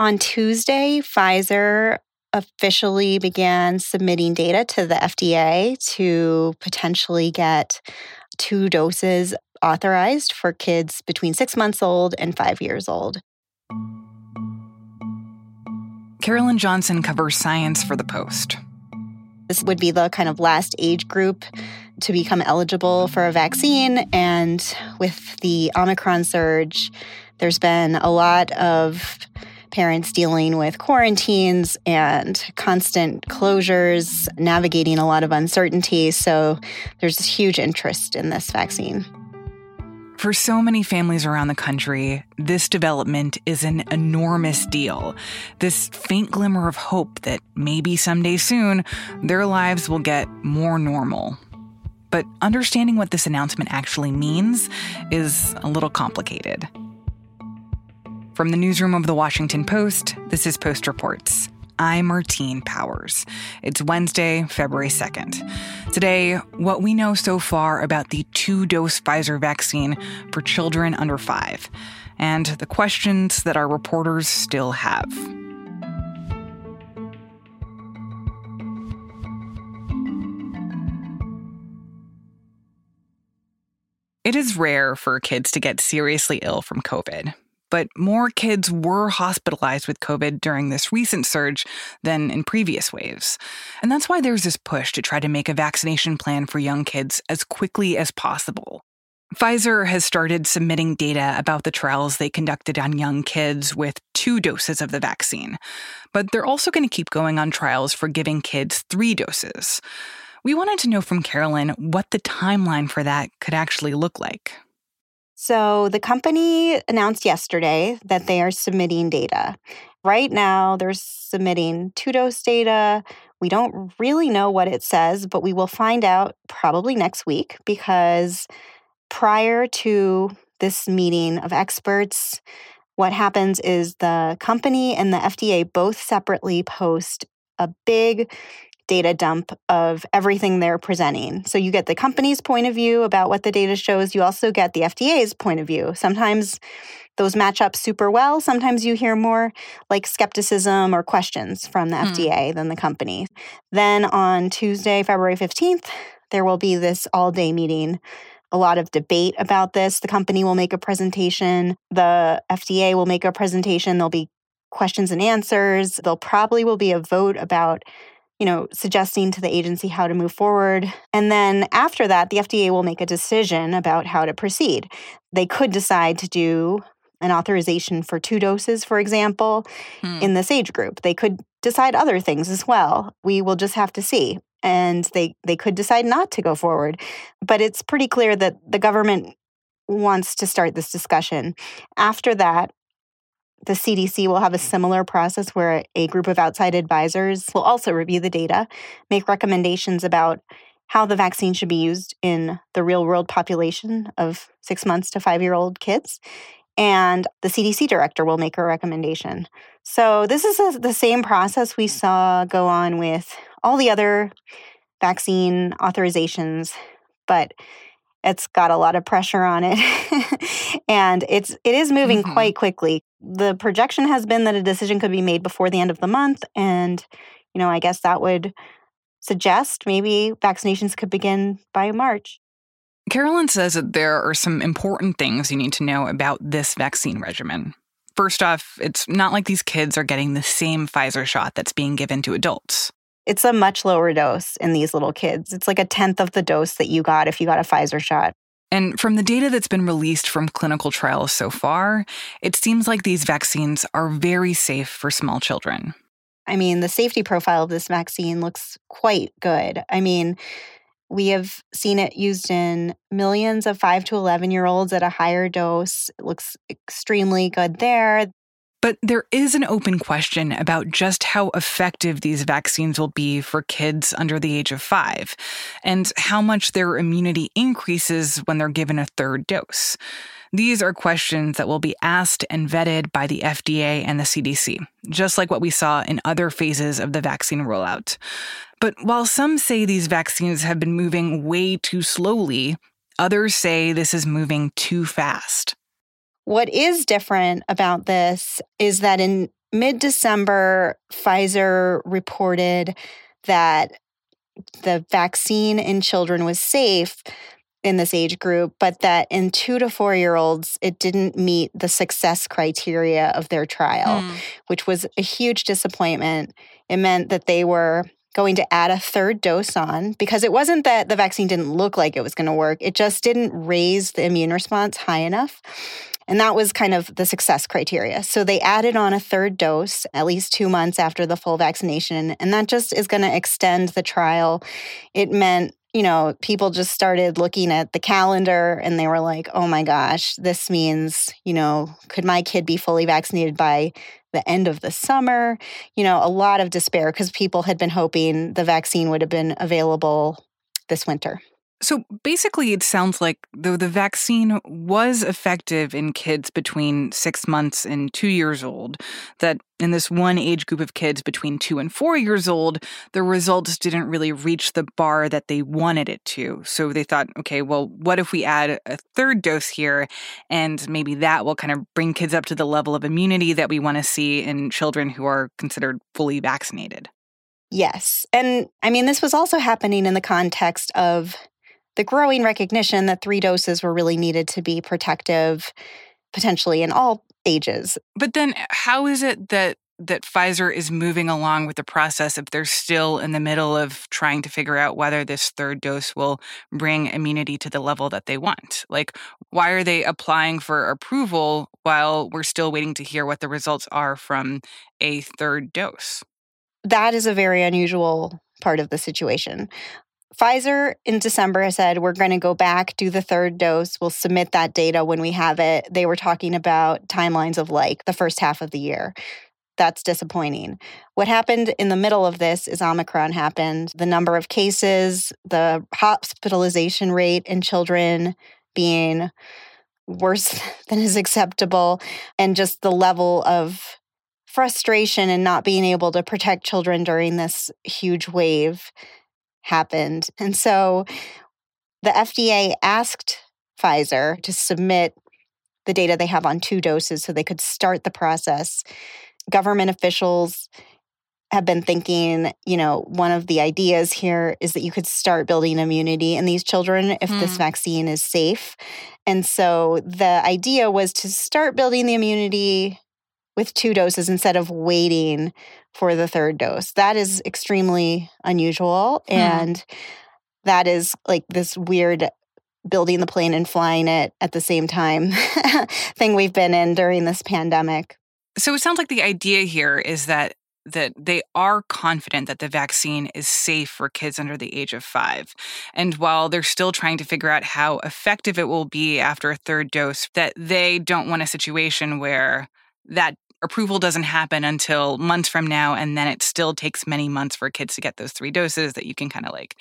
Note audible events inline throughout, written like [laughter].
On Tuesday, Pfizer officially began submitting data to the FDA to potentially get two doses authorized for kids between six months old and five years old. Carolyn Johnson covers science for The Post. This would be the kind of last age group to become eligible for a vaccine. And with the Omicron surge, there's been a lot of parents dealing with quarantines and constant closures, navigating a lot of uncertainty. So there's huge interest in this vaccine. For so many families around the country, this development is an enormous deal. This faint glimmer of hope that maybe someday soon their lives will get more normal. But understanding what this announcement actually means is a little complicated. From the newsroom of the Washington Post, this is Post Reports. I'm Martine Powers. It's Wednesday, February 2nd. Today, what we know so far about the two dose Pfizer vaccine for children under five, and the questions that our reporters still have. It is rare for kids to get seriously ill from COVID, but more kids were hospitalized with COVID during this recent surge than in previous waves. And that's why there's this push to try to make a vaccination plan for young kids as quickly as possible. Pfizer has started submitting data about the trials they conducted on young kids with two doses of the vaccine, but they're also going to keep going on trials for giving kids three doses. We wanted to know from Carolyn what the timeline for that could actually look like. So the company announced yesterday that they are submitting data. Right now, they're submitting two dose data. We don't really know what it says, but we will find out probably next week because prior to this meeting of experts, what happens is the company and the FDA both separately post a big data dump of everything they're presenting. So you get the company's point of view about what the data shows. You also get the FDA's point of view. Sometimes those match up super well. Sometimes you hear more like skepticism or questions from the hmm. FDA than the company. Then on Tuesday, February 15th, there will be this all day meeting a lot of debate about this. The company will make a presentation, the FDA will make a presentation, there'll be questions and answers. There'll probably will be a vote about you know, suggesting to the agency how to move forward. And then after that, the FDA will make a decision about how to proceed. They could decide to do an authorization for two doses, for example, hmm. in this age group. They could decide other things as well. We will just have to see. And they, they could decide not to go forward. But it's pretty clear that the government wants to start this discussion. After that, the CDC will have a similar process where a group of outside advisors will also review the data, make recommendations about how the vaccine should be used in the real world population of six months to five year old kids. And the CDC director will make a recommendation. So, this is a, the same process we saw go on with all the other vaccine authorizations, but it's got a lot of pressure on it. [laughs] And it's it is moving mm-hmm. quite quickly. The projection has been that a decision could be made before the end of the month and you know i guess that would suggest maybe vaccinations could begin by march. Carolyn says that there are some important things you need to know about this vaccine regimen. First off it's not like these kids are getting the same pfizer shot that's being given to adults it's a much lower dose in these little kids. It's like a tenth of the dose that you got if you got a Pfizer shot. And from the data that's been released from clinical trials so far, it seems like these vaccines are very safe for small children. I mean, the safety profile of this vaccine looks quite good. I mean, we have seen it used in millions of 5 to 11 year olds at a higher dose. It looks extremely good there. But there is an open question about just how effective these vaccines will be for kids under the age of five, and how much their immunity increases when they're given a third dose. These are questions that will be asked and vetted by the FDA and the CDC, just like what we saw in other phases of the vaccine rollout. But while some say these vaccines have been moving way too slowly, others say this is moving too fast. What is different about this is that in mid December, Pfizer reported that the vaccine in children was safe in this age group, but that in two to four year olds, it didn't meet the success criteria of their trial, mm. which was a huge disappointment. It meant that they were going to add a third dose on because it wasn't that the vaccine didn't look like it was going to work, it just didn't raise the immune response high enough. And that was kind of the success criteria. So they added on a third dose at least two months after the full vaccination. And that just is going to extend the trial. It meant you know, people just started looking at the calendar and they were like, oh my gosh, this means, you know, could my kid be fully vaccinated by the end of the summer? You know, a lot of despair because people had been hoping the vaccine would have been available this winter. So basically, it sounds like though the vaccine was effective in kids between six months and two years old, that in this one age group of kids between two and four years old, the results didn't really reach the bar that they wanted it to. So they thought, okay, well, what if we add a third dose here? And maybe that will kind of bring kids up to the level of immunity that we want to see in children who are considered fully vaccinated. Yes. And I mean, this was also happening in the context of the growing recognition that three doses were really needed to be protective, potentially in all ages. But then, uh, how is it that that Pfizer is moving along with the process if they're still in the middle of trying to figure out whether this third dose will bring immunity to the level that they want. Like, why are they applying for approval while we're still waiting to hear what the results are from a third dose? That is a very unusual part of the situation. Pfizer in December said, we're going to go back, do the third dose. We'll submit that data when we have it. They were talking about timelines of like the first half of the year. That's disappointing. What happened in the middle of this is Omicron happened. The number of cases, the hospitalization rate in children being worse [laughs] than is acceptable, and just the level of frustration and not being able to protect children during this huge wave happened. And so the FDA asked Pfizer to submit the data they have on two doses so they could start the process. Government officials have been thinking, you know, one of the ideas here is that you could start building immunity in these children if mm. this vaccine is safe. And so the idea was to start building the immunity with two doses instead of waiting for the third dose. That is extremely unusual. Hmm. And that is like this weird building the plane and flying it at the same time [laughs] thing we've been in during this pandemic. So it sounds like the idea here is that that they are confident that the vaccine is safe for kids under the age of 5. And while they're still trying to figure out how effective it will be after a third dose, that they don't want a situation where that approval doesn't happen until months from now and then it still takes many months for kids to get those three doses that you can kind of like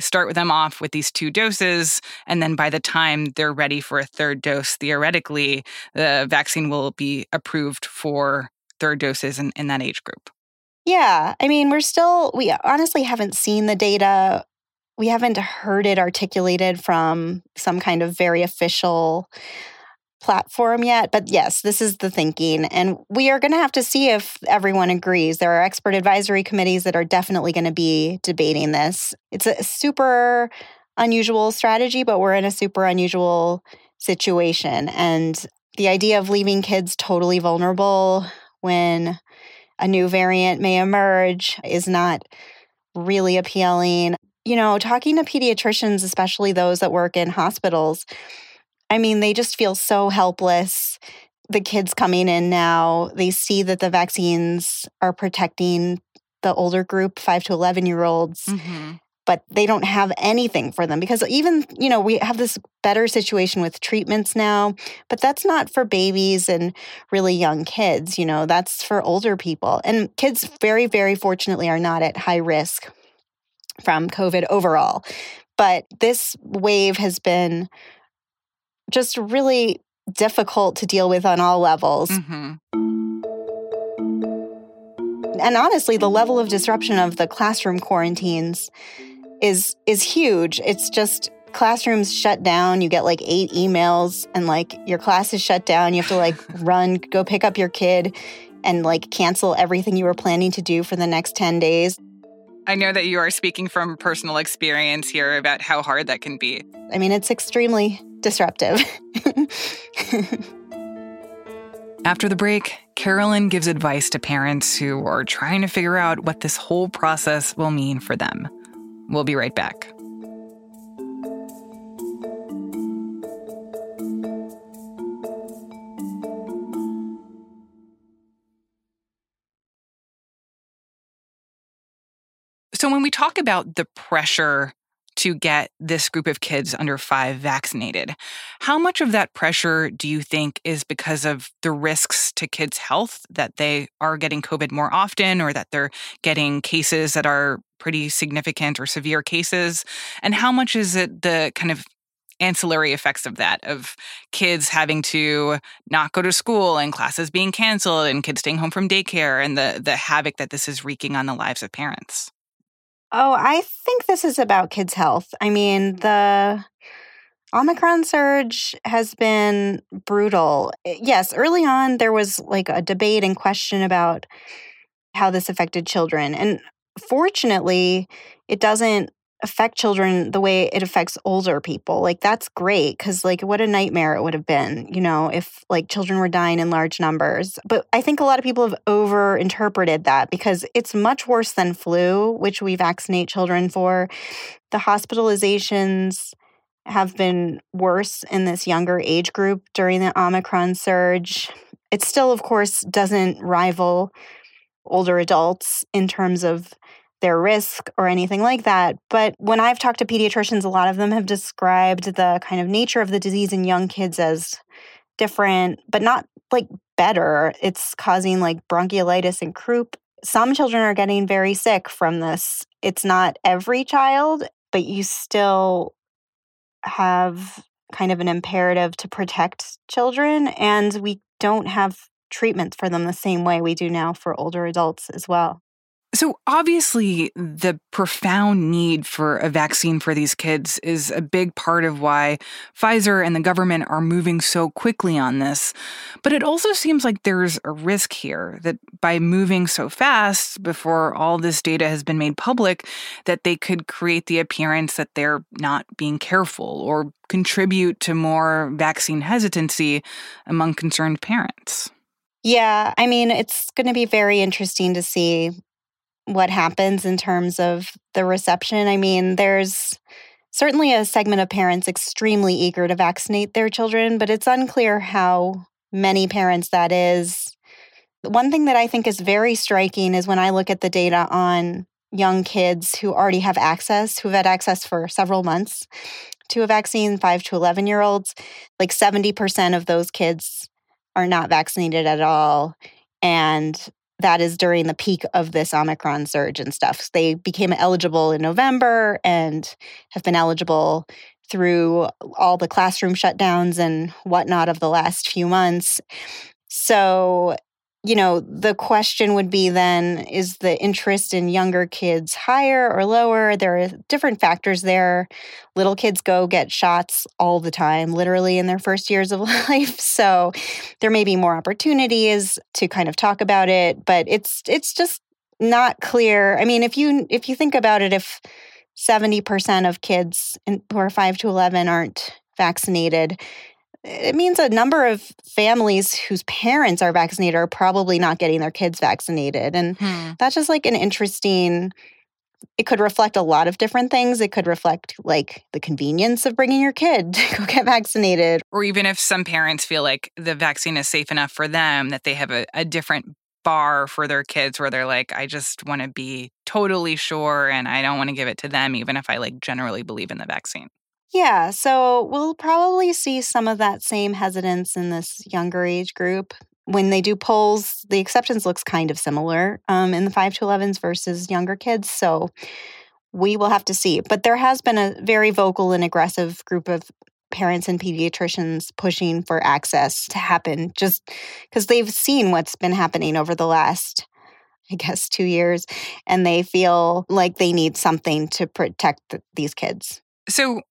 start with them off with these two doses and then by the time they're ready for a third dose theoretically the vaccine will be approved for third doses in, in that age group. Yeah i mean we're still we honestly haven't seen the data. We haven't heard it articulated from some kind of very official platform yet, but yes, this is the thinking. And we are going to have to see if everyone agrees. There are expert advisory committees that are definitely going to be debating this. It's a super unusual strategy, but we're in a super unusual situation. And the idea of leaving kids totally vulnerable when a new variant may emerge is not really appealing. You know, talking to pediatricians, especially those that work in hospitals, I mean, they just feel so helpless. The kids coming in now, they see that the vaccines are protecting the older group, five to 11 year olds. Mm-hmm. But they don't have anything for them because even, you know, we have this better situation with treatments now, but that's not for babies and really young kids. You know, that's for older people. And kids, very, very fortunately, are not at high risk from COVID overall. But this wave has been just really difficult to deal with on all levels. Mm-hmm. And honestly, the level of disruption of the classroom quarantines is is huge. It's just classrooms shut down. You get like eight emails, and like your class is shut down. You have to like [laughs] run, go pick up your kid, and like cancel everything you were planning to do for the next 10 days. I know that you are speaking from personal experience here about how hard that can be. I mean, it's extremely disruptive. [laughs] After the break, Carolyn gives advice to parents who are trying to figure out what this whole process will mean for them. We'll be right back. So, when we talk about the pressure to get this group of kids under five vaccinated. How much of that pressure do you think is because of the risks to kids' health that they are getting COVID more often or that they're getting cases that are pretty significant or severe cases? And how much is it the kind of ancillary effects of that of kids having to not go to school and classes being canceled and kids staying home from daycare and the the havoc that this is wreaking on the lives of parents Oh, I think this is about kids' health. I mean, the Omicron surge has been brutal. Eh, yes, early on, there was like a debate and question about how this affected children. And fortunately, it doesn't affect children the way it affects older people. Like that's great cuz like what a nightmare it would have been, you know, if like children were dying in large numbers. But I think a lot of people have over interpreted that because it's much worse than flu, which we vaccinate children for. The hospitalizations have been worse in this younger age group during the Omicron surge. It still of course doesn't rival older adults in terms of their risk or anything like that. But when I've talked to pediatricians, a lot of them have described the kind of nature of the disease in young kids as different, but not like better. It's causing like bronchiolitis and croup. Some children are getting very sick from this. It's not every child, but you still have kind of an imperative to protect children. And we don't have treatments for them the same way we do now for older adults as well. So, obviously, the profound need for a vaccine for these kids is a big part of why Pfizer and the government are moving so quickly on this. But it also seems like there's a risk here that by moving so fast before all this data has been made public, that they could create the appearance that they're not being careful or contribute to more vaccine hesitancy among concerned parents. Yeah, I mean, it's going to be very interesting to see what happens in terms of the reception. I mean, there's certainly a segment of parents extremely eager to vaccinate their children, but it's unclear how many parents that is. One thing that I think is very striking is when I look at the data on young kids who already have access, who've had access for several months to a vaccine, 5 to 11 year olds, like 70% of those kids are not vaccinated at all. And that is during the peak of this Omicron surge and stuff. They became eligible in November and have been eligible through all the classroom shutdowns and whatnot of the last few months. So you know, the question would be then is the interest in younger kids higher or lower? There are different factors there. Little kids go get shots all the time, literally in their first years of [laughs] life. So there may be more opportunities to kind of talk about it, but it's it's just not clear. I mean, if you if you think about it if 70% of kids who are 5 to 11 aren't vaccinated, it means a number of families whose parents are vaccinated are probably not getting their kids vaccinated. And hmm. that's just like an interesting, it could reflect a lot of different things. It could reflect like the convenience of bringing your kid [laughs] to go get vaccinated. Or even if some parents feel like the vaccine is safe enough for them, that they have a, a different bar for their kids where they're like, I just want to be totally sure and I don't want to give it to them, even if I like generally believe in the vaccine. Yeah, so we'll probably see some of that same hesitance in this younger age group. When they do polls, the acceptance looks kind of similar um, in the 5 to 11s versus younger kids. So we will have to see. But there has been a very vocal and aggressive group of parents and pediatricians pushing for access to happen just because they've seen what's been happening over the last I guess, two years, and they feel like they need something to protect these kids. So,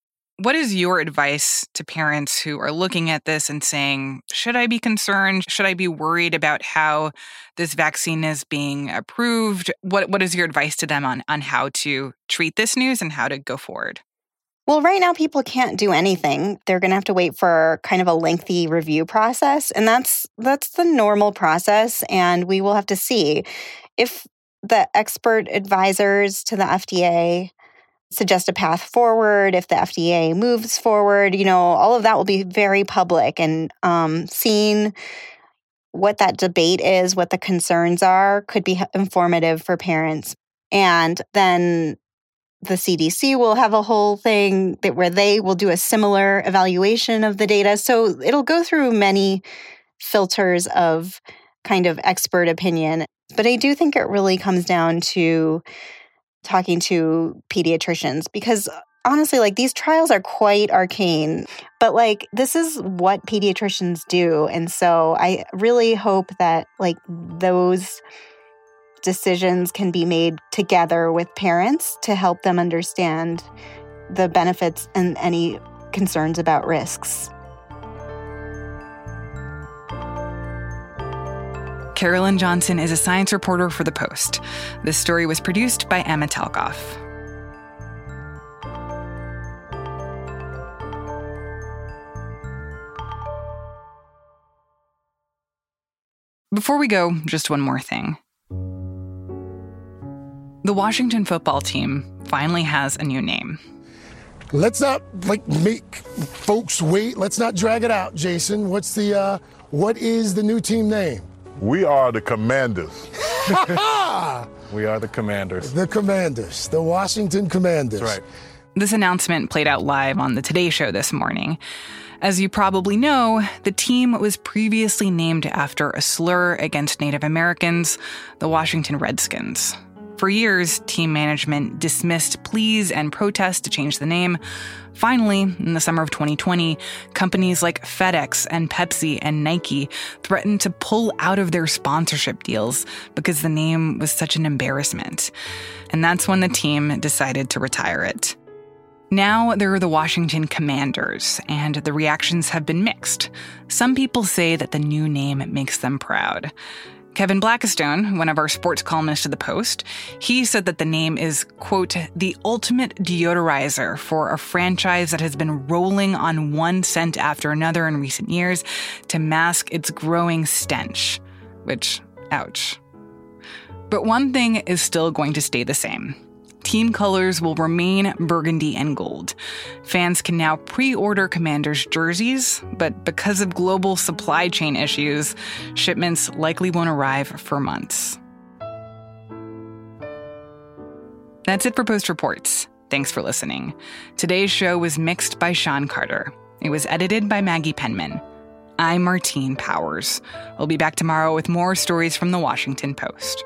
What is your advice to parents who are looking at this and saying, should I be concerned? Should I be worried about how this vaccine is being approved? What what is your advice to them on on how to treat this news and how to go forward? Well, right now people can't do anything. They're going to have to wait for kind of a lengthy review process, and that's that's the normal process and we will have to see if the expert advisors to the FDA suggest a path forward, if the FDA moves forward, you know, all of that will be very public and um, seeing what that debate is, what the concerns are, could be informative for parents. And then the CDC will have a whole thing that where they will do a similar evaluation of the data. So it'll go through many filters of kind of expert opinion. But I do think it really comes down to talking to pediatricians because uh, honestly, like these trials are quite arcane, but like this is what pediatricians do. And so I really hope that like those decisions can be made together with parents to help them understand the benefits and any concerns about risks. Carolyn Johnson is a science reporter for The Post. This story was produced by Emma Talkoff. Before we go, just one more thing. The Washington football team finally has a new name. Let's not like make folks wait. Let's not drag it out, Jason. What's the uh, what is the new team name? We are the Commanders. [laughs] we are the Commanders. The Commanders, the Washington Commanders. That's right. This announcement played out live on the Today Show this morning. As you probably know, the team was previously named after a slur against Native Americans, the Washington Redskins. For years, team management dismissed pleas and protests to change the name. Finally, in the summer of 2020, companies like FedEx and Pepsi and Nike threatened to pull out of their sponsorship deals because the name was such an embarrassment. And that's when the team decided to retire it. Now there are the Washington Commanders, and the reactions have been mixed. Some people say that the new name makes them proud. Kevin Blackistone, one of our sports columnists at the Post, he said that the name is, quote, the ultimate deodorizer for a franchise that has been rolling on one scent after another in recent years to mask its growing stench. Which, ouch. But one thing is still going to stay the same team colors will remain burgundy and gold. Fans can now pre order Commanders jerseys, but because of global supply chain issues, shipments likely won't arrive for months. That's it for Post Reports. Thanks for listening. Today's show was mixed by Sean Carter. It was edited by Maggie Penman. I'm Martine Powers. We'll be back tomorrow with more stories from the Washington Post.